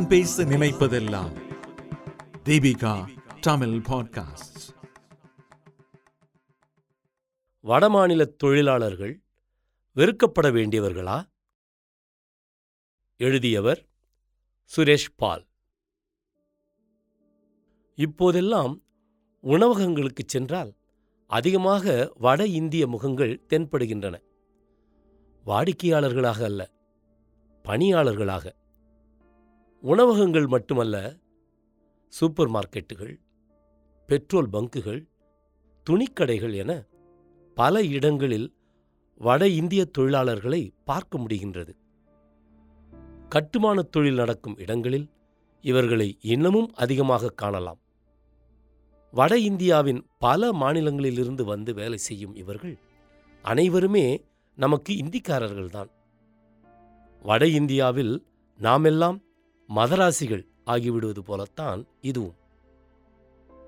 நான் பேச நினைப்பதெல்லாம் தீபிகா தமிழ் பாட்காஸ்ட் வடமாநில தொழிலாளர்கள் வெறுக்கப்பட வேண்டியவர்களா? எழுதியவர் சுரேஷ் பால். இப்போதெல்லாம் உணவகங்களுக்குச் சென்றால் அதிகமாக வட இந்திய முகங்கள் தென்படுகின்றன. வாடிக்கையாளர்களாக அல்ல பணியாளர்களாக. உணவகங்கள் மட்டுமல்ல சூப்பர் மார்க்கெட்டுகள் பெட்ரோல் பங்குகள் துணிக்கடைகள் என பல இடங்களில் வட இந்திய தொழிலாளர்களை பார்க்க முடிகின்றது. கட்டுமானத் தொழில் நடக்கும் இடங்களில் இவர்களை இன்னமும் அதிகமாக காணலாம். வட இந்தியாவின் பல மாநிலங்களிலிருந்து வந்து வேலை செய்யும் இவர்கள் அனைவருமே நமக்கு இந்திக்காரர்கள்தான். வட இந்தியாவில் நாமெல்லாம் மதராசிகள் ஆகிவிடுவது போலத்தான் இதுவும்.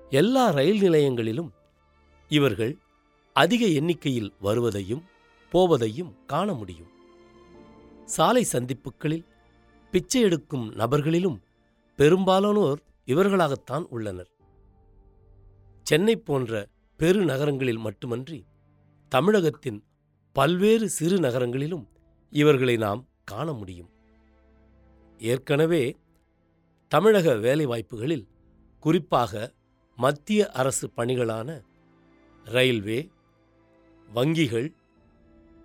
எல்லா ரயில் நிலையங்களிலும் இவர்கள் அதிக எண்ணிக்கையில் வருவதையும் போவதையும் காண முடியும். சாலை சந்திப்புகளில் பிச்சை எடுக்கும் நபர்களிலும் பெரும்பாலானோர் இவர்களாகத்தான் உள்ளனர். சென்னை போன்ற பெருநகரங்களில் மட்டுமன்றி தமிழகத்தின் பல்வேறு சிறு நகரங்களிலும் இவர்களை நாம் காண முடியும். ஏற்கனவே தமிழக வேலைவாய்ப்புகளில் குறிப்பாக மத்திய அரசு பணிகளான ரயில்வே வங்கிகள்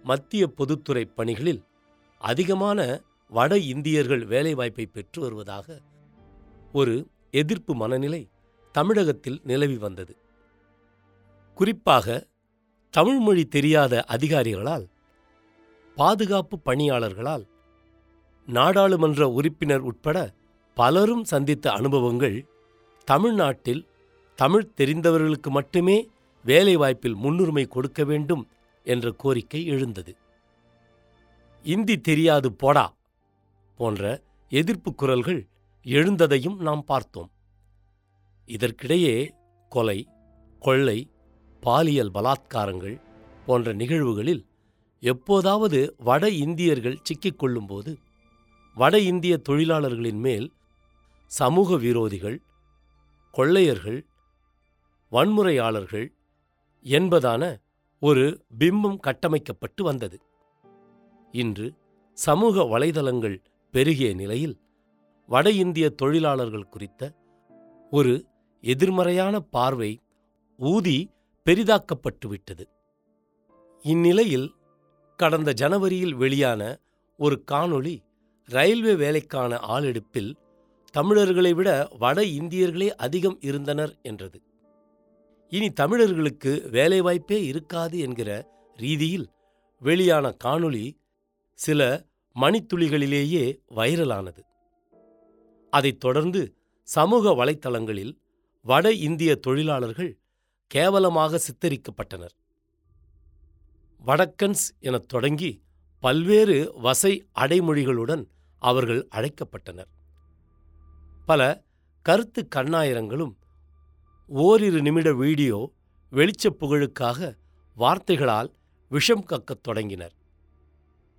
மத்திய பொதுத்துறை பணிகளில் அதிகமான வட இந்தியர்கள் வேலைவாய்ப்பை பெற்று வருவதாக ஒரு எதிர்ப்பு மனநிலை தமிழகத்தில் நிலவி வந்தது. குறிப்பாக தமிழ்மொழி தெரியாத அதிகாரிகளால் பாதுகாப்பு பணியாளர்களால் நாடாளுமன்ற உறுப்பினர் உட்பட பலரும் சந்தித்த அனுபவங்கள் தமிழ்நாட்டில் தமிழ் தெரிந்தவர்களுக்கு மட்டுமே வேலைவாய்ப்பில் முன்னுரிமை கொடுக்க வேண்டும் என்ற கோரிக்கை எழுந்தது. இந்தி தெரியாது போடா போன்ற எதிர்ப்பு குரல்கள் எழுந்ததையும் நாம் பார்த்தோம். இதற்கிடையே கொலை கொள்ளை பாலியல் பலாத்காரங்கள் போன்ற நிகழ்வுகளில் எப்போதாவது வட இந்தியர்கள் சிக்கிக் கொள்ளும்போது வட இந்திய தொழிலாளர்களின் மேல் சமூக விரோதிகள் கொள்ளையர்கள் வன்முறையாளர்கள் என்பதான ஒரு பிம்பம் கட்டமைக்கப்பட்டு வந்தது. இன்று சமூக வலைதளங்கள் பெருகிய நிலையில் வட இந்திய தொழிலாளர்கள் குறித்த ஒரு எதிர்மறையான பார்வை ஊதி பெரிதாக்கப்பட்டுவிட்டது. இந்நிலையில் கடந்த ஜனவரியில் வெளியான ஒரு காணொளி ரயில்வே வேலைக்கான ஆளெடுப்பில் தமிழர்களை விட வட இந்தியர்களே அதிகம் இருந்தனர் என்றது. இனி தமிழர்களுக்கு வேலைவாய்ப்பே இருக்காது என்கிற ரீதியில் வெளியான காணொளி சில மணித்துளிகளிலேயே வைரலானது. அதைத் தொடர்ந்து சமூக வலைத்தளங்களில் வட இந்திய தொழிலாளர்கள் கேவலமாக சித்தரிக்கப்பட்டனர். வடக்கன்ஸ் எனத் தொடங்கி பல்வேறு வசை அடைமொழிகளுடன் அவர்கள் அழைக்கப்பட்டனர். பல கருத்து கண்ணாயிரங்களும் ஓரிரு நிமிட வீடியோ வெளிச்சப் புகழுக்காக வார்த்தைகளால் விஷம் கக்கத் தொடங்கினர்.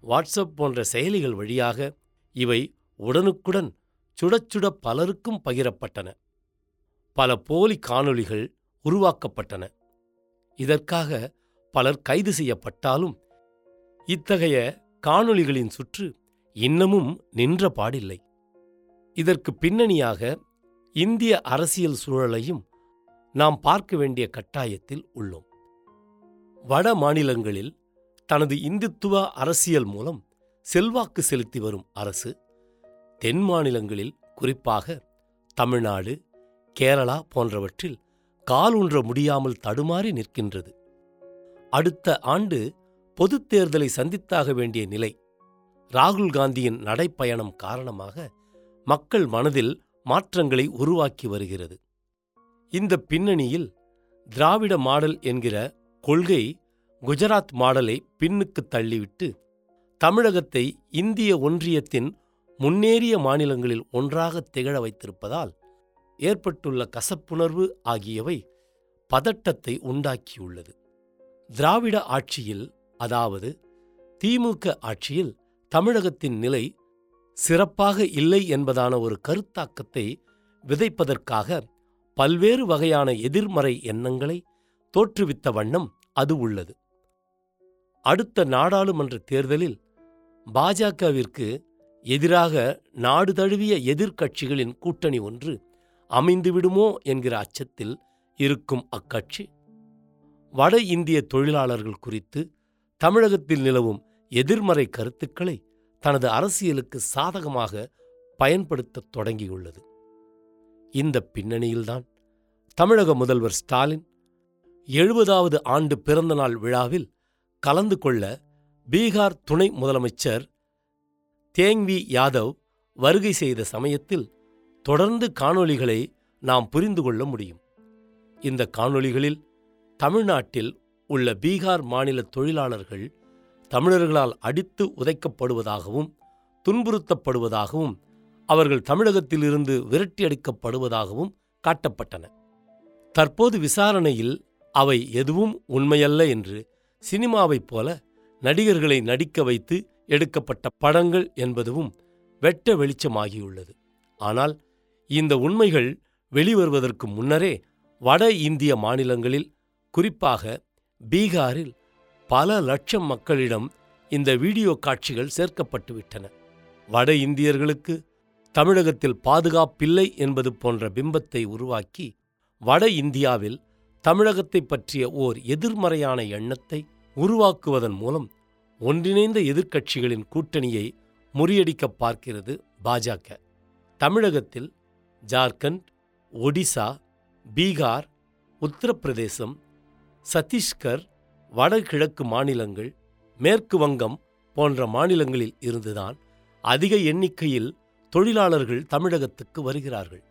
வாட்ஸ்அப் போன்ற செயலிகள் வழியாக இவை உடனுக்குடன் சுடச்சுட பலருக்கும் பகிரப்பட்டன. பல போலி காணொளிகள் உருவாக்கப்பட்டன. இதற்காக பலர் கைது செய்யப்பட்டாலும் இத்தகைய காணொளிகளின் சுற்று இன்னமும் நின்ற பாடில்லை. இதற்கு பின்னணியாக இந்திய அரசியல் சூழலையும் நாம் பார்க்க வேண்டிய கட்டாயத்தில் உள்ளோம். வட மாநிலங்களில் தனது இந்துத்துவ அரசியல் மூலம் செல்வாக்கு செலுத்தி வரும் அரசு தென் மாநிலங்களில் குறிப்பாக தமிழ்நாடு கேரளா போன்றவற்றில் காலூன்ற முடியாமல் தடுமாறி நிற்கின்றது. அடுத்த ஆண்டு பொதுத் தேர்தலை சந்தித்தாக வேண்டிய நிலை ராகுல் காந்தியின் நடைப்பயணம் காரணமாக மக்கள் மனதில் மாற்றங்களை உருவாக்கி வருகிறது. இந்த பின்னணியில் திராவிட மாடல் என்கிற கொள்கை குஜராத் மாடலை பின்னுக்கு தள்ளிவிட்டு தமிழகத்தை இந்திய ஒன்றியத்தின் முன்னேறிய மாநிலங்களில் ஒன்றாக திகழ வைத்திருப்பதால் ஏற்பட்டுள்ள கசப்புணர்வு ஆகியவை பதட்டத்தை உண்டாக்கியுள்ளது. திராவிட ஆட்சியில் அதாவது திமுக ஆட்சியில் தமிழகத்தின் நிலை சிறப்பாக இல்லை என்பதான ஒரு கருத்தாக்கத்தை விதைப்பதற்காக பல்வேறு வகையான எதிர்மறை எண்ணங்களை தோற்றுவித்த வண்ணம் அது உள்ளது. அடுத்த நாடாளுமன்ற தேர்தலில் பாஜகவிற்கு எதிராக நாடு தழுவிய எதிர்க்கட்சிகளின் கூட்டணி ஒன்று அமைந்துவிடுமோ என்கிற அச்சத்தில் இருக்கும் அக்கட்சி. வட இந்திய தொழிலாளர்கள் குறித்து தமிழகத்தில் நிலவும் எதிர்மறை கருத்துக்களை தனது அரசியலுக்கு சாதகமாக பயன்படுத்தத் தொடங்கியுள்ளது. இந்த பின்னணியில்தான் தமிழக முதல்வர் ஸ்டாலின் எழுபதாவது ஆண்டு பிறந்தநாள் விழாவில் கலந்து கொள்ள பீகார் துணை முதலமைச்சர் தேங்வி யாதவ் வருகை செய்த சமயத்தில் தொடர்ந்து காணொளிகளை நாம் புரிந்து கொள்ள முடியும். இந்த காணொளிகளில் தமிழ்நாட்டில் உள்ள பீகார் மாநில தொழிலாளர்கள் தமிழர்களால் அடித்து உதைக்கப்படுவதாகவும் துன்புறுத்தப்படுவதாகவும் அவர்கள் தமிழகத்திலிருந்து விரட்டியடிக்கப்படுவதாகவும் காட்டப்பட்டன. தற்போது விசாரணையில் அவை எதுவும் உண்மையல்ல என்று சினிமாவைப் போல நடிகர்களை நடிக்க வைத்து எடுக்கப்பட்ட படங்கள் என்பதுவும் வெட்ட வெளிச்சமாகியுள்ளது. ஆனால் இந்த உண்மைகள் வெளிவருவதற்கு முன்னரே வட இந்திய மாநிலங்களில் குறிப்பாக பீகாரில் பல லட்சம் மக்களிடம் இந்த வீடியோ காட்சிகள் சேர்க்கப்பட்டுவிட்டன. வட இந்தியர்களுக்கு தமிழகத்தில் பாதுகாப்பில்லை என்பது போன்ற பிம்பத்தை உருவாக்கி வட இந்தியாவில் தமிழகத்தைப் பற்றிய ஓர் எதிர்மறையான எண்ணத்தை உருவாக்குவதன் மூலம் ஒன்றிணைந்த எதிர்க்கட்சிகளின் கூட்டணியை முறியடிக்கப் பார்க்கிறது பாஜக. தமிழகத்தில் ஜார்க்கண்ட் ஒடிசா பீகார் உத்தரப்பிரதேசம் சத்தீஸ்கர் வடகிழக்கு மாநிலங்கள் மேற்கு வங்கம் போன்ற மாநிலங்களில் இருந்துதான் அதிக எண்ணிக்கையில் தொழிலாளர்கள் தமிழகத்துக்கு வருகிறார்கள்.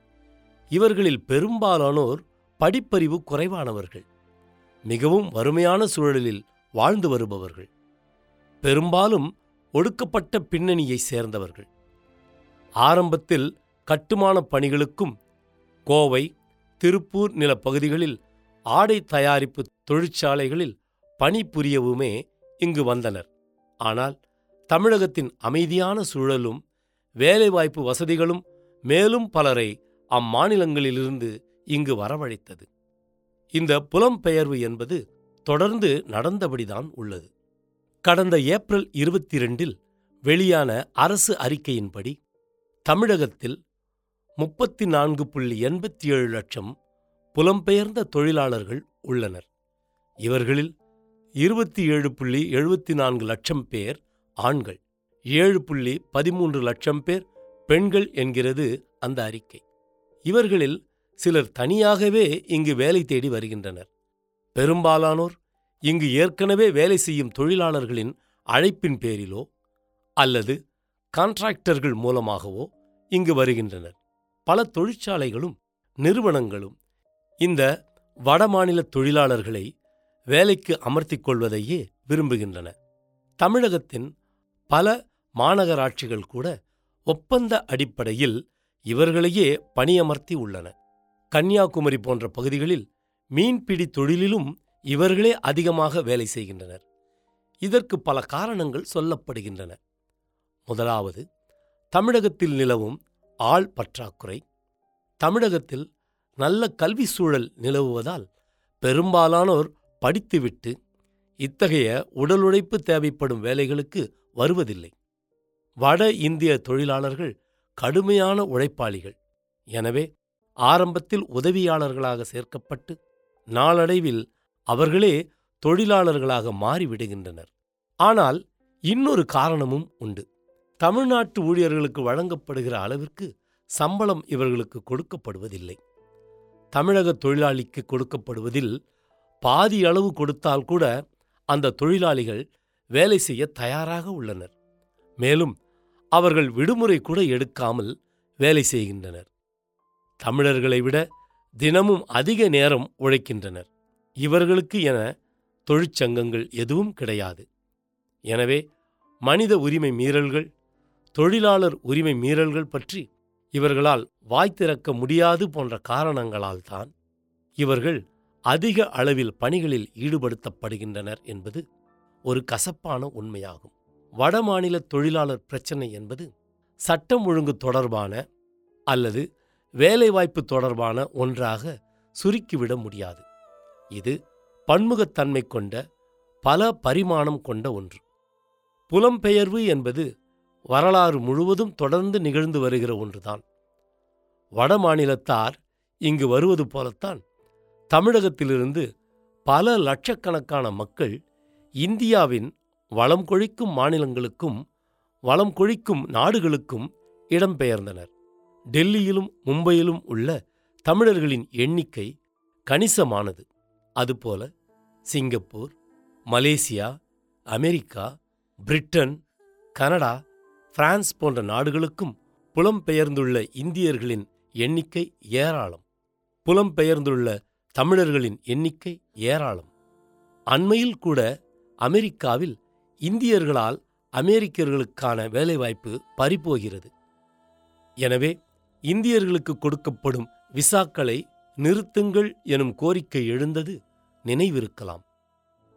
இவர்களில் பெரும்பாலானோர் படிப்பறிவு குறைவானவர்கள். மிகவும் வறுமையான சூழலில் வாழ்ந்து வருபவர்கள். பெரும்பாலும் ஒடுக்கப்பட்ட பின்னணியைச் சேர்ந்தவர்கள். ஆரம்பத்தில் கட்டுமானப் பணிகளுக்கும் கோவை திருப்பூர் நிலப்பகுதிகளில் ஆடை தயாரிப்பு தொழிற்சாலைகளில் பணிபுரியவுமே இங்கு வந்தனர். ஆனால் தமிழகத்தின் அமைதியான சூழலும் வேலைவாய்ப்பு வசதிகளும் மேலும் பலரை அம்மாநிலங்களிலிருந்து இங்கு வரவழைத்தது. இந்த புலம்பெயர்வு என்பது தொடர்ந்து நடந்தபடிதான் உள்ளது. கடந்த ஏப்ரல் இருபத்தி ரெண்டில் வெளியான அரசு அறிக்கையின்படி தமிழகத்தில் முப்பத்தி நான்கு புள்ளி எண்பத்தி ஏழு லட்சம் புலம்பெயர்ந்த தொழிலாளர்கள் உள்ளனர். இவர்களில் இருபத்தி ஏழு புள்ளி எழுபத்தி நான்கு லட்சம் பேர் ஆண்கள் ஏழு புள்ளி பதிமூன்று லட்சம் பேர் பெண்கள் என்கிறது அந்த அறிக்கை. இவர்களில் சிலர் தனியாகவே இங்கு வேலை தேடி வருகின்றனர். பெரும்பாலானோர் இங்கு ஏற்கனவே வேலை செய்யும் தொழிலாளர்களின் அழைப்பின் பேரிலோ அல்லது கான்ட்ராக்டர்கள் மூலமாகவோ இங்கு வருகின்றனர். பல தொழிற்சாலைகளும் நிறுவனங்களும் இந்த வடமாநில தொழிலாளர்களை வேலைக்கு அமர்த்திக் கொள்வதையே விரும்புகின்றன. தமிழகத்தின் பல மாநகராட்சிகள் கூட ஒப்பந்த அடிப்படையில் இவர்களையே பணியமர்த்தி உள்ளன. கன்னியாகுமரி போன்ற பகுதிகளில் மீன்பிடி தொழிலிலும் இவர்களே அதிகமாக வேலை செய்கின்றனர். இதற்கு பல காரணங்கள் சொல்லப்படுகின்றன. முதலாவது தமிழகத்தில் நிலவும் ஆள் பற்றாக்குறை. தமிழகத்தில் நல்ல கல்வி சூழல் நிலவுவதால் பெரும்பாலானோர் படித்துவிட்டு இத்தகைய உடலுழைப்பு தேவைப்படும் வேலைகளுக்கு வருவதில்லை. வட இந்திய தொழிலாளர்கள் கடுமையான உழைப்பாளிகள். எனவே ஆரம்பத்தில் உதவியாளர்களாக சேர்க்கப்பட்டு நாளடைவில் அவர்களே தொழிலாளர்களாக மாறிவிடுகின்றனர். ஆனால் இன்னொரு காரணமும் உண்டு. தமிழ்நாட்டு ஊழியர்களுக்கு வழங்கப்படுகிற அளவிற்கு சம்பளம் இவர்களுக்கு கொடுக்கப்படுவதில்லை. தமிழக தொழிலாளிக்கு கொடுக்கப்படுவதில் பாதி அளவு கொடுத்தால் கூட அந்த தொழிலாளிகள் வேலை செய்ய தயாராக உள்ளனர். மேலும் அவர்கள் விடுமுறை கூட எடுக்காமல் வேலை செய்கின்றனர். தமிழர்களை விட தினமும் அதிக நேரம் உழைக்கின்றனர். இவர்களுக்கு என தொழிற்சங்கங்கள் எதுவும் கிடையாது. எனவே மனித உரிமை மீறல்கள் தொழிலாளர் உரிமை மீறல்கள் பற்றி இவர்களால் வாய் திறக்க முடியாது போன்ற காரணங்களால்தான் இவர்கள் அதிக அளவில் பணிகளில் ஈடுபடுத்தப்படுகின்றனர் என்பது ஒரு கசப்பான உண்மையாகும். வடமாநில தொழிலாளர் பிரச்சினை என்பது சட்டம் ஒழுங்கு தொடர்பான அல்லது வேலைவாய்ப்பு தொடர்பான ஒன்றாக சுருக்கிவிட முடியாது. இது பன்முகத்தன்மை கொண்ட பல பரிமாணம் கொண்ட ஒன்று. புலம்பெயர்வு என்பது வரலாறு முழுவதும் தொடர்ந்து நிகழ்ந்து வருகிற ஒன்றுதான். வட மாநிலத்தார் இங்கு வருவது போலத்தான் தமிழகத்திலிருந்து பல லட்சக்கணக்கான மக்கள் இந்தியாவின் வளம் கொழிக்கும் மாநிலங்களுக்கும் வளம் கொழிக்கும் நாடுகளுக்கும் இடம்பெயர்ந்தனர். டெல்லியிலும் மும்பையிலும் உள்ள தமிழர்களின் எண்ணிக்கை கணிசமானது. அதுபோல Singapore Malaysia America Britain Canada France போன்ற நாடுகளுக்கும் புலம்பெயர்ந்துள்ள இந்தியர்களின் எண்ணிக்கை ஏராளம். புலம்பெயர்ந்துள்ள தமிழர்களின் எண்ணிக்கை ஏராளம். அண்மையில் கூட அமெரிக்காவில் இந்தியர்களால் அமெரிக்கர்களுக்கான வேலைவாய்ப்பு பறிபோகிறது. எனவே இந்தியர்களுக்கு கொடுக்கப்படும் விசாக்களை நிறுத்துங்கள் எனும் கோரிக்கை எழுந்தது நினைவிருக்கலாம்.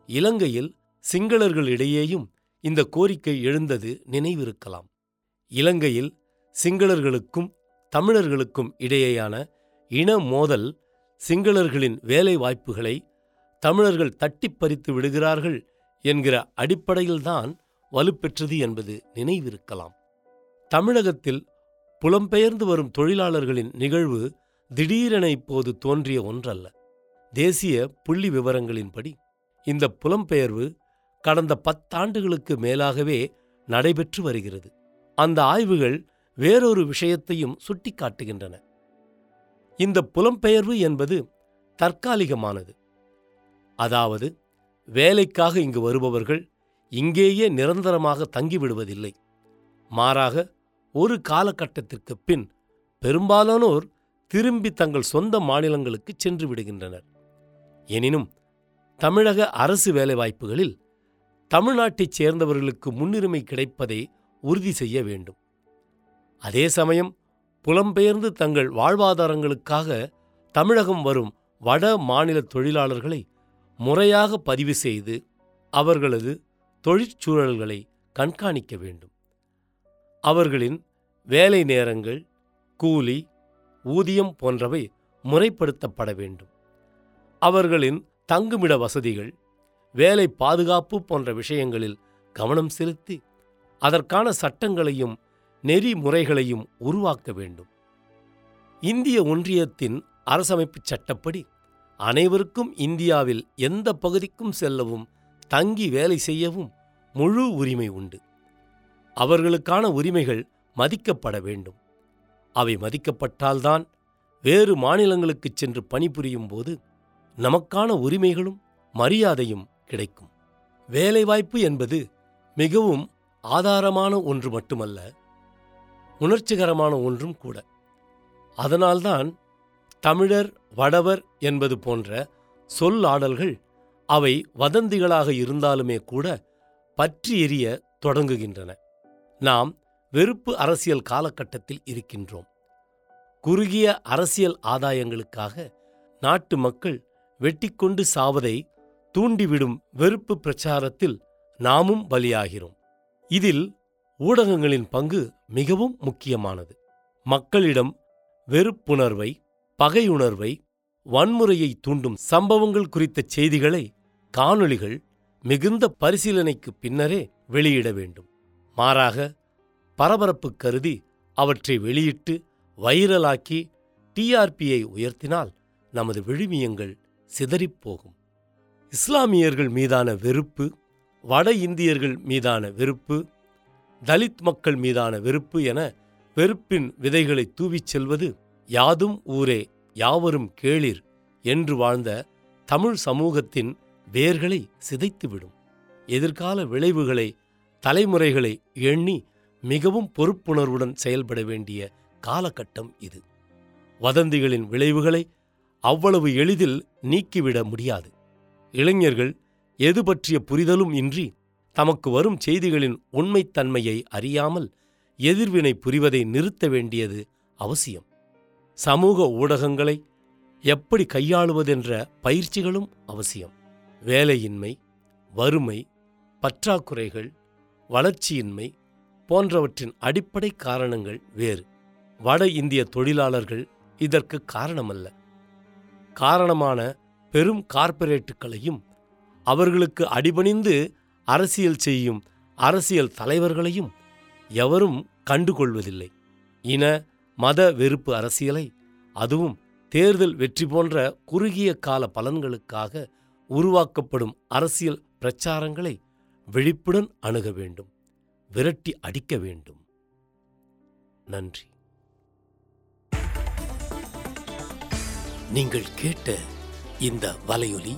இலங்கையில் சிங்களர்களிடையேயும் இந்த கோரிக்கை எழுந்தது நினைவிருக்கலாம். இலங்கையில் சிங்களர்களுக்கும் தமிழர்களுக்கும் இடையேயான இன மோதல் சிங்களர்களின் வேலை வாய்ப்புகளை தமிழர்கள் தட்டிப் பறித்து விடுகிறார்கள் என்கிற அடிப்படையில்தான் வலுப்பெற்றது என்பது நினைவிருக்கலாம். தமிழகத்தில் புலம்பெயர்ந்து வரும் தொழிலாளர்களின் நிகழ்வு திடீரென இப்போது தோன்றிய ஒன்றல்ல. தேசிய புள்ளி விவரங்களின்படி இந்த புலம்பெயர்வு கடந்த பத்தாண்டுகளுக்கு மேலாகவே நடைபெற்று வருகிறது. அந்த ஆய்வுகள் வேறொரு விஷயத்தையும் சுட்டிக்காட்டுகின்றன. இந்த புலம்பெயர்வு என்பது தற்காலிகமானது. அதாவது வேலைக்காக இங்கு வருபவர்கள் இங்கேயே நிரந்தரமாக தங்கிவிடுவதில்லை. மாறாக ஒரு காலகட்டத்திற்கு பின் பெரும்பாலானோர் திரும்பி தங்கள் சொந்த மாநிலங்களுக்கு சென்று விடுகின்றனர். எனினும் தமிழக அரசு வேலைவாய்ப்புகளில் தமிழ்நாட்டைச் சேர்ந்தவர்களுக்கு முன்னுரிமை கிடைப்பதை உறுதி செய்ய வேண்டும். அதே சமயம் புலம்பெயர்ந்து தங்கள் வாழ்வாதாரங்களுக்காக தமிழகம் வரும் வட மாநில தொழிலாளர்களை முறையாக பதிவு செய்து அவர்களது தொழிற்சூழல்களை கண்காணிக்க வேண்டும். அவர்களின் வேலை நேரங்கள் கூலி ஊதியம் போன்றவை முறைப்படுத்தப்பட வேண்டும். அவர்களின் தங்குமிட வசதிகள் வேலை பாதுகாப்பு போன்ற விஷயங்களில் கவனம் செலுத்தி அதற்கான சட்டங்களையும் நெறிமுறைகளையும் உருவாக்க வேண்டும். இந்திய ஒன்றியத்தின் அரசமைப்புச் சட்டப்படி அனைவருக்கும் இந்தியாவில் எந்த பகுதிக்கும் செல்லவும் தங்கி வேலை செய்யவும் முழு உரிமை உண்டு. அவர்களுக்கான உரிமைகள் மதிக்கப்பட வேண்டும். அவை மதிக்கப்பட்டால்தான் வேறு மாநிலங்களுக்குச் சென்று பணிபுரியும் போது நமக்கான உரிமைகளும் மரியாதையும் கிடைக்கும். வேலைவாய்ப்பு என்பது மிகவும் ஆதாரமான ஒன்று மட்டுமல்ல உணர்ச்சிகரமான ஒன்றும் கூட. அதனால்தான் தமிழர் வடவர் என்பது போன்ற சொல்லாடல்கள் அவை வதந்திகளாக இருந்தாலுமே கூட பற்றி எரிய தொடங்குகின்றன. நாம் வெறுப்பு அரசியல் காலகட்டத்தில் இருக்கின்றோம். குறுகிய அரசியல் ஆதாயங்களுக்காக நாட்டு மக்கள் வெட்டிக்கொண்டு சாவதை தூண்டிவிடும் வெறுப்பு பிரச்சாரத்தில் நாமும் பலியாகிறோம். இதில் ஊடகங்களின் பங்கு மிகவும் முக்கியமானது. மக்களிடம் வெறுப்புணர்வை பகையுணர்வை வன்முறையை தூண்டும் சம்பவங்கள் குறித்த செய்திகளை காணொளிகள் மிகுந்த பரிசீலனைக்கு பின்னரே வெளியிட வேண்டும். மாறாக பரபரப்பு கருதி அவற்றை வெளியிட்டு வைரலாக்கி டிஆர்பியை உயர்த்தினால் நமது விழுமியங்கள் சிதறிப்போகும் இஸ்லாமியர்கள் மீதான வெறுப்பு வட இந்தியர்கள் மீதான வெறுப்பு தலித் மக்கள் மீதான வெறுப்பு என வெறுப்பின் விதைகளை தூவிச் செல்வது யாதும் ஊரே யாவரும் கேளிர் என்று வாழ்ந்த தமிழ் சமூகத்தின் வேர்களை சிதைத்துவிடும். எதிர்கால விளைவுகளை தலைமுறைகளை எண்ணி மிகவும் பொறுப்புணர்வுடன் செயல்பட வேண்டிய காலகட்டம் இது. வதந்திகளின் விளைவுகளை அவ்வளவு எளிதில் நீக்கிவிட முடியாது. இளைஞர்கள் எது பற்றிய புரிதலும் இன்றி தமக்கு வரும் செய்திகளின் உண்மைத்தன்மையை அறியாமல் எதிர்வினை புரிவதை நிறுத்த வேண்டியது அவசியம். சமூக ஊடகங்களை எப்படி கையாளுவதென்ற பயிற்சிகளும் அவசியம். வேலையின்மை வறுமை பற்றாக்குறைகள் வளர்ச்சியின்மை போன்றவற்றின் அடிப்படை காரணங்கள் வேறு. வட இந்திய தொழிலாளர்கள் இதற்கு காரணமல்ல. காரணமான பெரும் கார்ப்பரேட்டுகளையும் அவர்களுக்கு அடிபணிந்து அரசியல் செய்யும் அரசியல் தலைவர்களையும் எவரும் கண்டுகொள்வதில்லை. இன மத வெறுப்பு அரசியலை அதுவும் தேர்தல் வெற்றி போன்ற குறுகிய கால பலன்களுக்காக உருவாக்கப்படும் அரசியல் பிரச்சாரங்களை விழிப்புடன் அணுக வேண்டும் விரட்டி அடிக்க வேண்டும். நன்றி. நீங்கள் கேட்ட இந்த வலையொலி